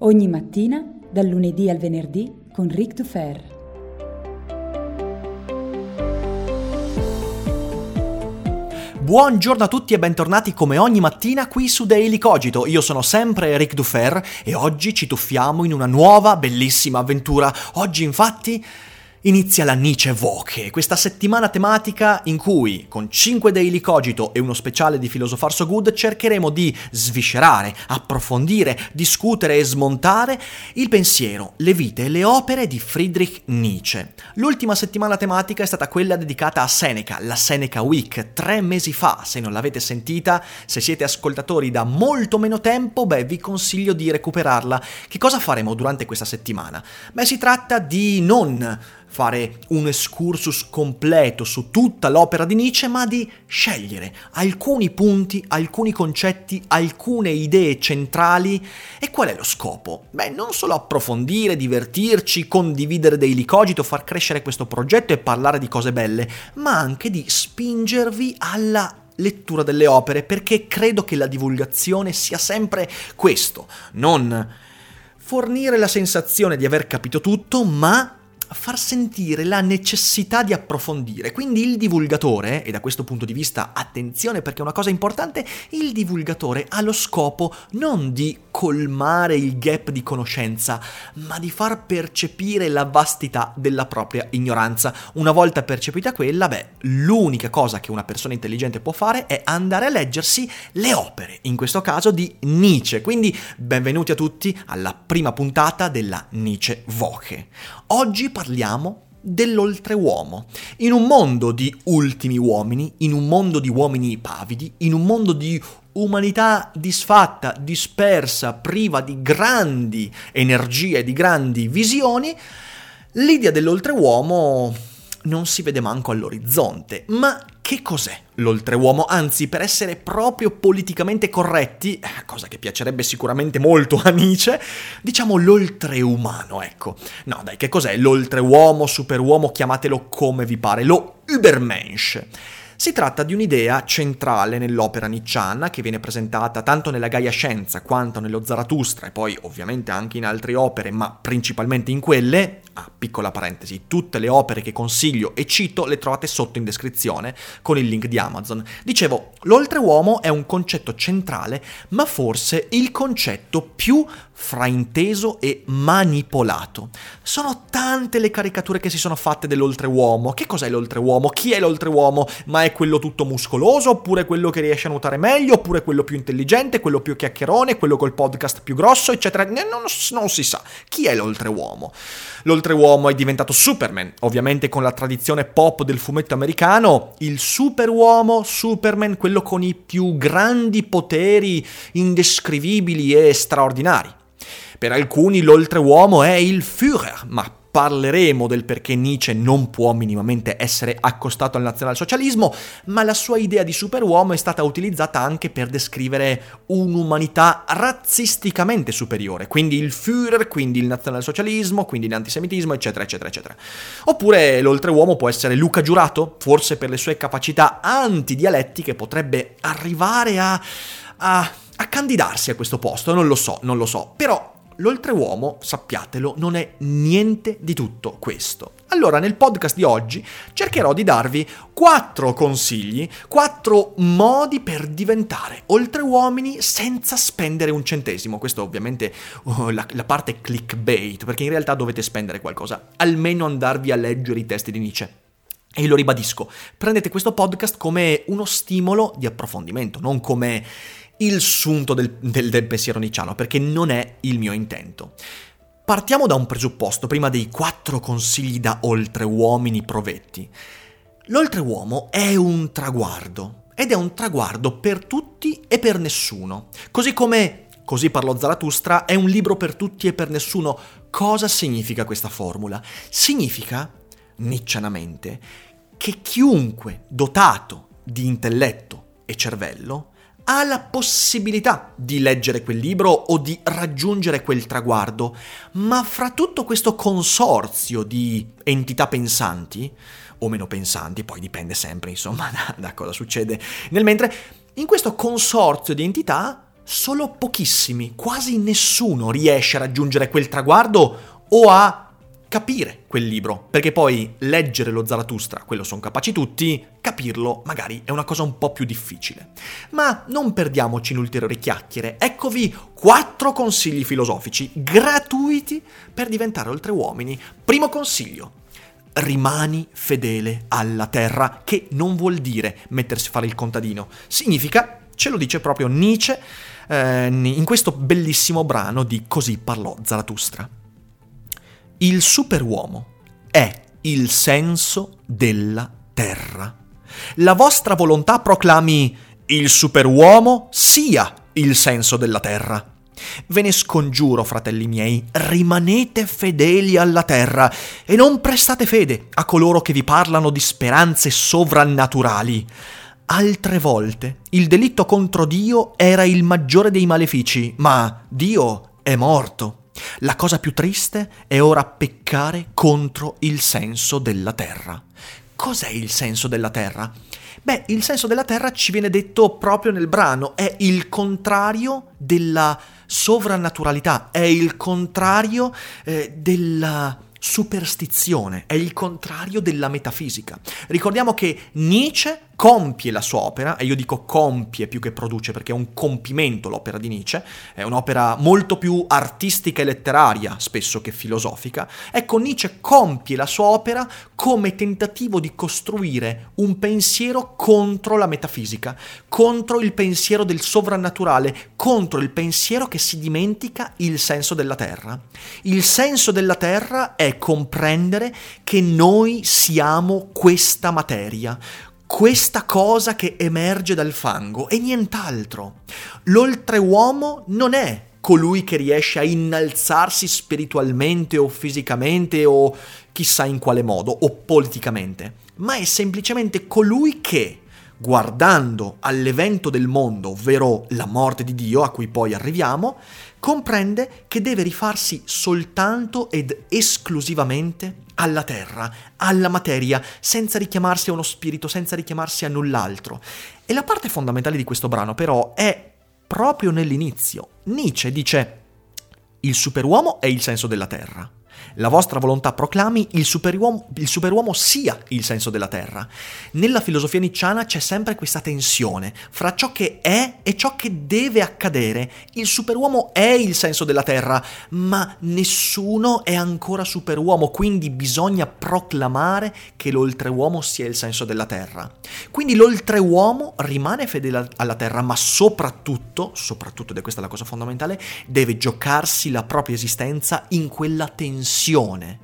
Ogni mattina, dal lunedì al venerdì, con Ric Dufer. Buongiorno a tutti e bentornati come ogni mattina qui su Daily Cogito. Io sono sempre Ric Dufer e oggi ci tuffiamo in una nuova bellissima avventura. Oggi infatti Inizia la Nietzsche Voche, questa settimana tematica in cui, con 5 daily cogito e uno speciale di Philosopher So Good, cercheremo di sviscerare, approfondire, discutere e smontare il pensiero, le vite e le opere di Friedrich Nietzsche. L'ultima settimana tematica è stata quella dedicata a Seneca, la Seneca Week, tre mesi fa. Se non l'avete sentita, se siete ascoltatori da molto meno tempo, beh, vi consiglio di recuperarla. Che cosa faremo durante questa settimana? Beh, si tratta di non fare un excursus completo su tutta l'opera di Nietzsche, ma di scegliere alcuni punti, alcuni concetti, alcune idee centrali. E qual è lo scopo? Beh, non solo approfondire, divertirci, condividere dei licogito, far crescere questo progetto e parlare di cose belle, ma anche di spingervi alla lettura delle opere, perché credo che la divulgazione sia sempre questo, non fornire la sensazione di aver capito tutto, ma far sentire la necessità di approfondire. Quindi il divulgatore, e da questo punto di vista attenzione perché è una cosa importante, il divulgatore ha lo scopo non di colmare il gap di conoscenza, ma di far percepire la vastità della propria ignoranza. Una volta percepita quella, beh, l'unica cosa che una persona intelligente può fare è andare a leggersi le opere, in questo caso di Nietzsche. Quindi benvenuti a tutti alla prima puntata della Nietzsche Voce. Oggi parliamo dell'oltreuomo. In un mondo di ultimi uomini, in un mondo di uomini pavidi, in un mondo di umanità disfatta, dispersa, priva di grandi energie, di grandi visioni, l'idea dell'oltreuomo non si vede manco all'orizzonte. Ma che cos'è l'oltreuomo? Anzi, per essere proprio politicamente corretti, cosa che piacerebbe sicuramente molto a Nietzsche, diciamo l'oltreumano, ecco. No, dai, che cos'è l'oltreuomo, superuomo, chiamatelo come vi pare, lo Übermensch. Si tratta di un'idea centrale nell'opera nicciana che viene presentata tanto nella Gaia Scienza quanto nello Zarathustra e poi ovviamente anche in altre opere, ma principalmente in quelle, ah, piccola parentesi, tutte le opere che consiglio e cito le trovate sotto in descrizione con il link di Amazon. Dicevo, l'oltreuomo è un concetto centrale, ma forse il concetto più frainteso e manipolato. Sono tante le caricature che si sono fatte dell'oltreuomo. Che cos'è l'oltreuomo? Chi è l'oltreuomo? Ma è quello tutto muscoloso, oppure quello che riesce a nuotare meglio, oppure quello più intelligente, quello più chiacchierone, quello col podcast più grosso, eccetera. Non, non si sa. Chi è l'oltreuomo? L'oltreuomo è diventato Superman, ovviamente con la tradizione pop del fumetto americano, il superuomo, Superman, quello con i più grandi poteri indescrivibili e straordinari. Per alcuni l'oltreuomo è il Führer, ma parleremo del perché Nietzsche non può minimamente essere accostato al nazionalsocialismo, ma la sua idea di superuomo è stata utilizzata anche per descrivere un'umanità razzisticamente superiore, quindi il Führer, quindi il nazionalsocialismo, quindi l'antisemitismo, eccetera, eccetera, eccetera. Oppure l'oltreuomo può essere Luca Giurato, forse per le sue capacità antidialettiche potrebbe arrivare a... a a candidarsi a questo posto, non lo so, non lo so, però l'oltreuomo, sappiatelo, non è niente di tutto questo. Allora, nel podcast di oggi cercherò di darvi quattro consigli, quattro modi per diventare oltreuomini senza spendere un centesimo. Questo ovviamente uh, la, la parte clickbait, perché in realtà dovete spendere qualcosa, almeno andarvi a leggere i testi di Nietzsche. E lo ribadisco, prendete questo podcast come uno stimolo di approfondimento, non come il sunto del, del, del pensiero nicciano, perché non è il mio intento. Partiamo da un presupposto, prima dei quattro consigli da oltreuomini provetti. L'oltreuomo è un traguardo, ed è un traguardo per tutti e per nessuno, così come Così parlò Zarathustra, è un libro per tutti e per nessuno. Cosa significa questa formula? Significa, niccianamente, che chiunque dotato di intelletto e cervello ha la possibilità di leggere quel libro o di raggiungere quel traguardo, ma fra tutto questo consorzio di entità pensanti, o meno pensanti, poi dipende sempre insomma da, da cosa succede. Nel mentre, in questo consorzio di entità solo pochissimi, quasi nessuno riesce a raggiungere quel traguardo o a capire quel libro, perché poi leggere lo Zarathustra, quello sono capaci tutti, capirlo magari è una cosa un po' più difficile. Ma non perdiamoci in ulteriori chiacchiere, eccovi quattro consigli filosofici gratuiti per diventare oltre uomini. Primo consiglio, rimani fedele alla terra, che non vuol dire mettersi a fare il contadino, significa, ce lo dice proprio Nietzsche eh, in questo bellissimo brano di Così parlò Zarathustra. Il superuomo è il senso della terra. La vostra volontà proclami il superuomo sia il senso della terra. Ve ne scongiuro, fratelli miei, rimanete fedeli alla terra e non prestate fede a coloro che vi parlano di speranze sovrannaturali. Altre volte il delitto contro Dio era il maggiore dei malefici, ma Dio è morto. La cosa più triste è ora peccare contro il senso della terra. Cos'è il senso della terra? Beh, il senso della terra ci viene detto proprio nel brano, è il contrario della sovrannaturalità, è il contrario eh, della superstizione, è il contrario della metafisica. Ricordiamo che Nietzsche compie la sua opera, e io dico compie più che produce perché è un compimento l'opera di Nietzsche, è un'opera molto più artistica e letteraria spesso che filosofica, ecco Nietzsche compie la sua opera come tentativo di costruire un pensiero contro la metafisica, contro il pensiero del sovrannaturale, contro il pensiero che si dimentica il senso della terra. Il senso della terra è comprendere che noi siamo questa materia, questa cosa che emerge dal fango e nient'altro. L'oltreuomo non è colui che riesce a innalzarsi spiritualmente o fisicamente o chissà in quale modo o politicamente, ma è semplicemente colui che, guardando all'evento del mondo, ovvero la morte di Dio, a cui poi arriviamo, comprende che deve rifarsi soltanto ed esclusivamente alla terra, alla materia, senza richiamarsi a uno spirito, senza richiamarsi a null'altro. E la parte fondamentale di questo brano però è proprio nell'inizio. Nietzsche dice il superuomo è il senso della terra la vostra volontà proclami il superuomo, il superuomo sia il senso della terra. Nella filosofia nicciana c'è sempre questa tensione fra ciò che è e ciò che deve accadere. Il superuomo è il senso della terra, ma nessuno è ancora superuomo, quindi bisogna proclamare che l'oltreuomo sia il senso della terra. Quindi l'oltreuomo rimane fedele alla terra, ma soprattutto, soprattutto, ed è questa la cosa fondamentale, deve giocarsi la propria esistenza in quella tensione tensione.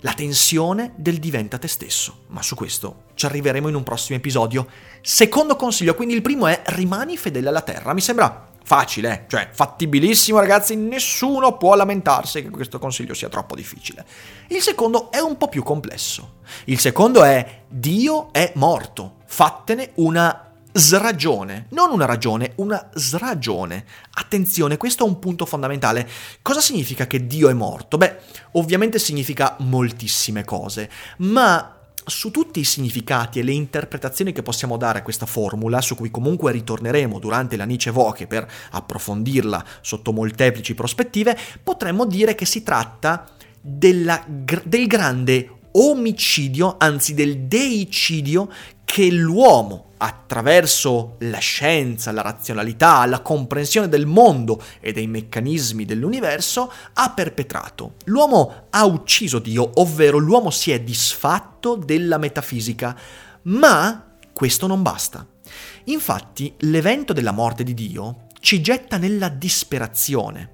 La tensione del diventa te stesso, ma su questo ci arriveremo in un prossimo episodio. Secondo consiglio, quindi il primo è rimani fedele alla terra. Mi sembra facile, eh? cioè fattibilissimo ragazzi, nessuno può lamentarsi che questo consiglio sia troppo difficile. Il secondo è un po' più complesso. Il secondo è Dio è morto, fattene una sragione, non una ragione, una sragione. Attenzione, questo è un punto fondamentale. Cosa significa che Dio è morto? Beh, ovviamente significa moltissime cose, ma su tutti i significati e le interpretazioni che possiamo dare a questa formula, su cui comunque ritorneremo durante la Nietzsche Voce per approfondirla sotto molteplici prospettive, potremmo dire che si tratta della, del grande omicidio, anzi del deicidio che l'uomo, attraverso la scienza, la razionalità, la comprensione del mondo e dei meccanismi dell'universo, ha perpetrato. L'uomo ha ucciso Dio, ovvero l'uomo si è disfatto della metafisica, ma questo non basta. Infatti, l'evento della morte di Dio ci getta nella disperazione.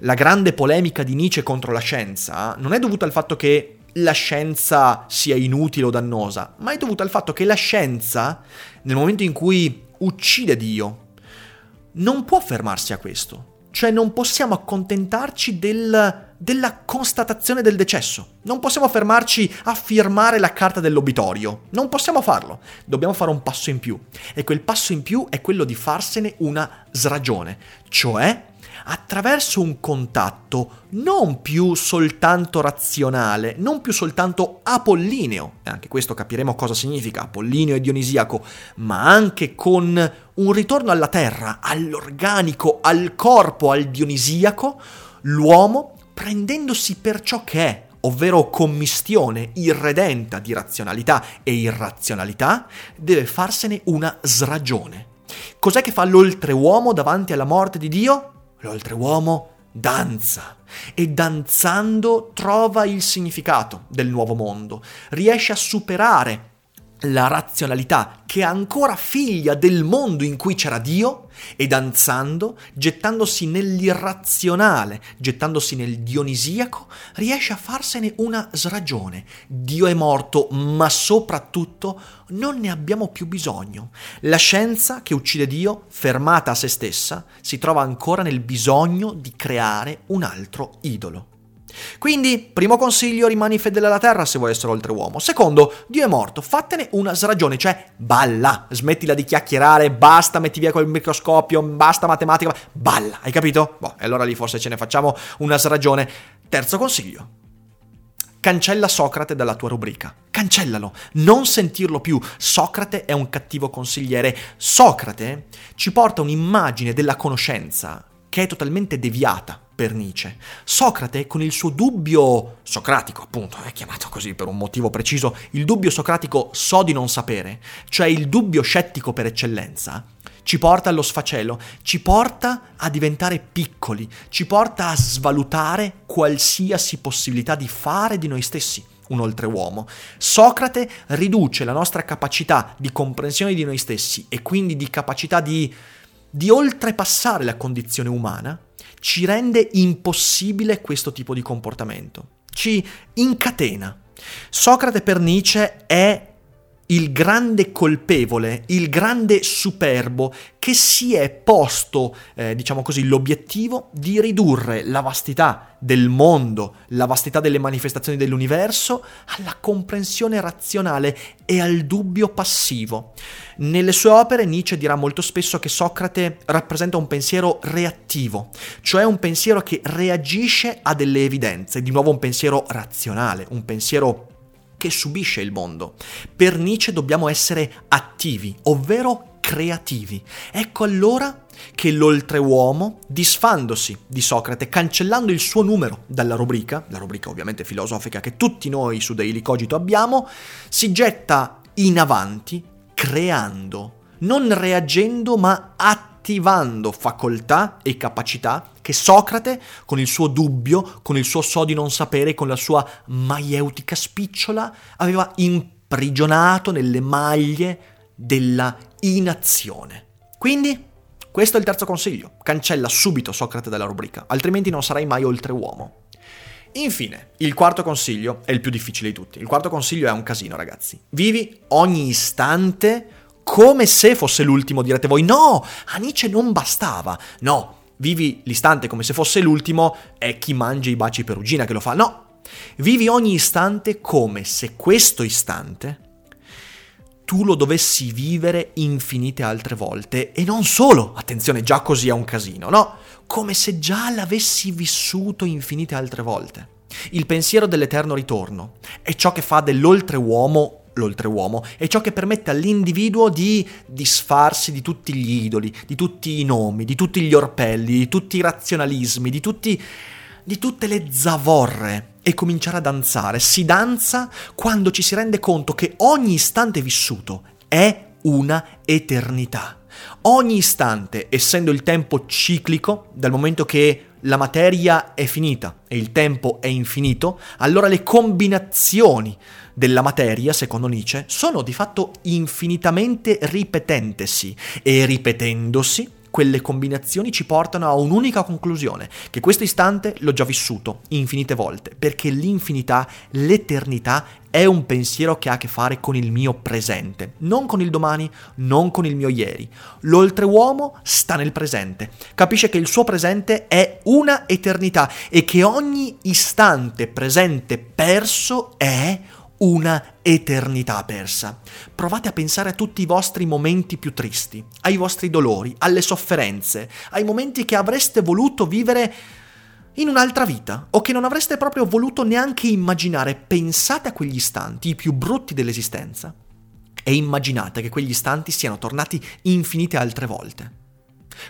La grande polemica di Nietzsche contro la scienza non è dovuta al fatto che la scienza sia inutile o dannosa, ma è dovuta al fatto che la scienza, nel momento in cui uccide Dio, non può fermarsi a questo. cioè non possiamo accontentarci del, della constatazione del decesso, non possiamo fermarci a firmare la carta dell'obitorio, non possiamo farlo, dobbiamo fare un passo in più. E quel passo in più è quello di farsene una sragione, cioè attraverso un contatto non più soltanto razionale, non più soltanto apollineo, e anche questo capiremo cosa significa apollineo e dionisiaco, ma anche con un ritorno alla terra, all'organico, al corpo, al dionisiaco, l'uomo prendendosi per ciò che è, ovvero commistione irredenta di razionalità e irrazionalità, deve farsene una sragione. Cos'è che fa l'oltreuomo davanti alla morte di Dio? L'oltreuomo danza e danzando trova il significato del nuovo mondo, riesce a superare la razionalità che è ancora figlia del mondo in cui c'era Dio e danzando, gettandosi nell'irrazionale, gettandosi nel dionisiaco, riesce a farsene una sragione. Dio è morto, ma soprattutto non ne abbiamo più bisogno. La scienza che uccide Dio, fermata a se stessa, si trova ancora nel bisogno di creare un altro idolo. Quindi, primo consiglio, rimani fedele alla terra se vuoi essere oltreuomo. Secondo, Dio è morto, fattene una sragione, cioè balla, smettila di chiacchierare, basta, metti via quel microscopio, basta matematica, balla, hai capito? Boh, e allora lì forse ce ne facciamo una sragione. Terzo consiglio, cancella Socrate dalla tua rubrica. Cancellalo, non sentirlo più. Socrate è un cattivo consigliere. Socrate ci porta un'immagine della conoscenza che è totalmente deviata per Nietzsche. Socrate, con il suo dubbio socratico, appunto, è chiamato così per un motivo preciso, il dubbio socratico so di non sapere, cioè il dubbio scettico per eccellenza, ci porta allo sfacelo, ci porta a diventare piccoli, ci porta a svalutare qualsiasi possibilità di fare di noi stessi un oltreuomo. Socrate riduce la nostra capacità di comprensione di noi stessi e quindi di capacità di, di oltrepassare la condizione umana ci rende impossibile questo tipo di comportamento, ci incatena. Socrate per Nietzsche è il grande colpevole, il grande superbo che si è posto, eh, diciamo così, l'obiettivo di ridurre la vastità del mondo, la vastità delle manifestazioni dell'universo alla comprensione razionale e al dubbio passivo. Nelle sue opere Nietzsche dirà molto spesso che Socrate rappresenta un pensiero reattivo, cioè un pensiero che reagisce a delle evidenze, di nuovo un pensiero razionale, un pensiero che subisce il mondo. Per Nietzsche dobbiamo essere attivi, ovvero creativi. Ecco allora che l'oltreuomo, disfandosi di Socrate, cancellando il suo numero dalla rubrica, la rubrica ovviamente filosofica che tutti noi su Daily Cogito abbiamo, si getta in avanti creando, non reagendo ma attivando facoltà e capacità che Socrate, con il suo dubbio, con il suo so di non sapere, con la sua maieutica spicciola, aveva imprigionato nelle maglie della inazione. Quindi, questo è il terzo consiglio. Cancella subito Socrate dalla rubrica, altrimenti non sarai mai oltreuomo. Infine, il quarto consiglio è il più difficile di tutti. Il quarto consiglio è un casino, ragazzi. Vivi ogni istante come se fosse l'ultimo, direte voi. No, a Nietzsche non bastava. No, vivi l'istante come se fosse l'ultimo, è chi mangia i baci perugina che lo fa. No, vivi ogni istante come se questo istante tu lo dovessi vivere infinite altre volte. E non solo, attenzione, già così è un casino, no? Come se già l'avessi vissuto infinite altre volte. Il pensiero dell'eterno ritorno è ciò che fa dell'oltreuomo l'oltreuomo, è ciò che permette all'individuo di disfarsi di tutti gli idoli, di tutti i nomi, di tutti gli orpelli, di tutti i razionalismi, di, tutti, di tutte le zavorre e cominciare a danzare. Si danza quando ci si rende conto che ogni istante vissuto è una eternità. Ogni istante, essendo il tempo ciclico, dal momento che la materia è finita e il tempo è infinito, allora le combinazioni della materia, secondo Nietzsche, sono di fatto infinitamente ripetentesi e ripetendosi quelle combinazioni ci portano a un'unica conclusione, che questo istante l'ho già vissuto infinite volte, perché l'infinità, l'eternità è un pensiero che ha a che fare con il mio presente, non con il domani, non con il mio ieri. L'oltreuomo sta nel presente, capisce che il suo presente è una eternità e che ogni istante presente perso è una eternità persa. Provate a pensare a tutti i vostri momenti più tristi, ai vostri dolori, alle sofferenze, ai momenti che avreste voluto vivere in un'altra vita o che non avreste proprio voluto neanche immaginare. Pensate a quegli istanti, i più brutti dell'esistenza, e immaginate che quegli istanti siano tornati infinite altre volte.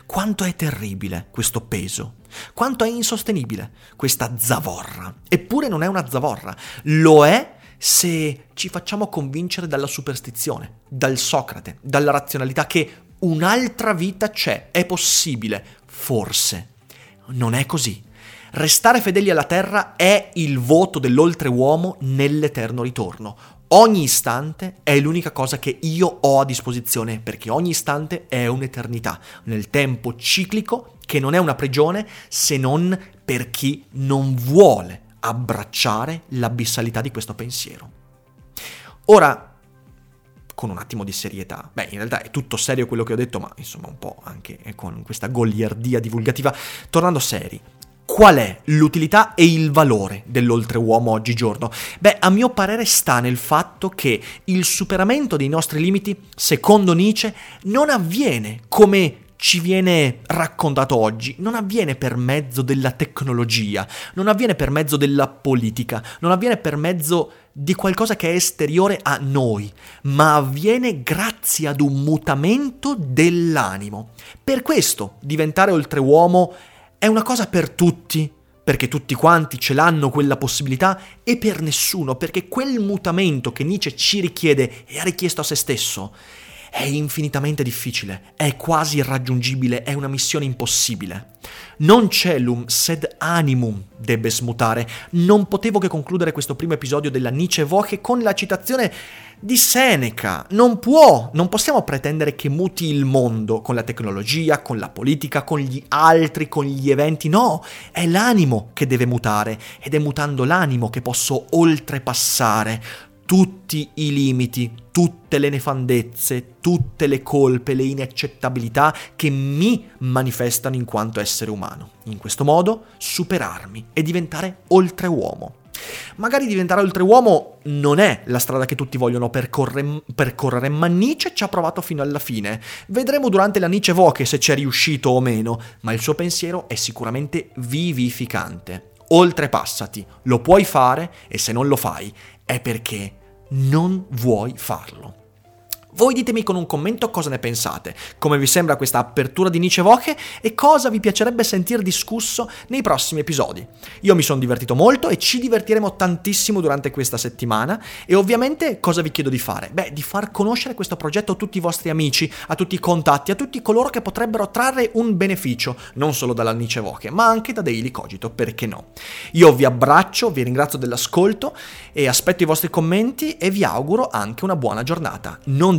Quanto è terribile questo peso, quanto è insostenibile questa zavorra. Eppure non è una zavorra, lo è se ci facciamo convincere dalla superstizione, dal Socrate, dalla razionalità che un'altra vita c'è, è possibile, forse. Non è così. Restare fedeli alla terra è il voto dell'oltreuomo nell'eterno ritorno. Ogni istante è l'unica cosa che io ho a disposizione, perché ogni istante è un'eternità, nel tempo ciclico che non è una prigione se non per chi non vuole abbracciare l'abbissalità di questo pensiero. Ora, con un attimo di serietà. Beh, in realtà è tutto serio quello che ho detto, ma insomma un po' anche con questa goliardia divulgativa. Tornando seri, Qual è l'utilità e il valore dell'oltreuomo oggigiorno? Beh, a mio parere sta nel fatto che il superamento dei nostri limiti, secondo Nietzsche, non avviene come ci viene raccontato oggi, non avviene per mezzo della tecnologia, non avviene per mezzo della politica, non avviene per mezzo di qualcosa che è esteriore a noi, ma avviene grazie ad un mutamento dell'animo. Per questo diventare oltreuomo è una cosa per tutti, perché tutti quanti ce l'hanno quella possibilità, e per nessuno, perché quel mutamento che Nietzsche ci richiede e ha richiesto a se stesso è infinitamente difficile, è quasi irraggiungibile, è una missione impossibile. Non celum sed animum debbe smutare. Non potevo che concludere questo primo episodio della Nietzsche Voce con la citazione di Seneca. Non può, non possiamo pretendere che muti il mondo con la tecnologia, con la politica, con gli altri, con gli eventi. No, è l'animo che deve mutare ed è mutando l'animo che posso oltrepassare tutti i limiti, tutte le nefandezze, tutte le colpe, le inaccettabilità che mi manifestano in quanto essere umano. In questo modo superarmi e diventare oltreuomo. Magari diventare oltreuomo non è la strada che tutti vogliono percorre, percorrere, ma Nietzsche ci ha provato fino alla fine. Vedremo durante la Nietzsche Voce se ci è riuscito o meno, ma il suo pensiero è sicuramente vivificante. Oltrepassati, lo puoi fare e se non lo fai è perché non vuoi farlo. Voi ditemi con un commento cosa ne pensate, come vi sembra questa apertura di Nietzsche Voce e cosa vi piacerebbe sentir discusso nei prossimi episodi. Io mi sono divertito molto e ci divertiremo tantissimo durante questa settimana e ovviamente cosa vi chiedo di fare? Beh, di far conoscere questo progetto a tutti i vostri amici, a tutti i contatti, a tutti coloro che potrebbero trarre un beneficio, non solo dalla Nietzsche Voce, ma anche da Daily Cogito, perché no? Io vi abbraccio, vi ringrazio dell'ascolto e aspetto i vostri commenti e vi auguro anche una buona giornata. Non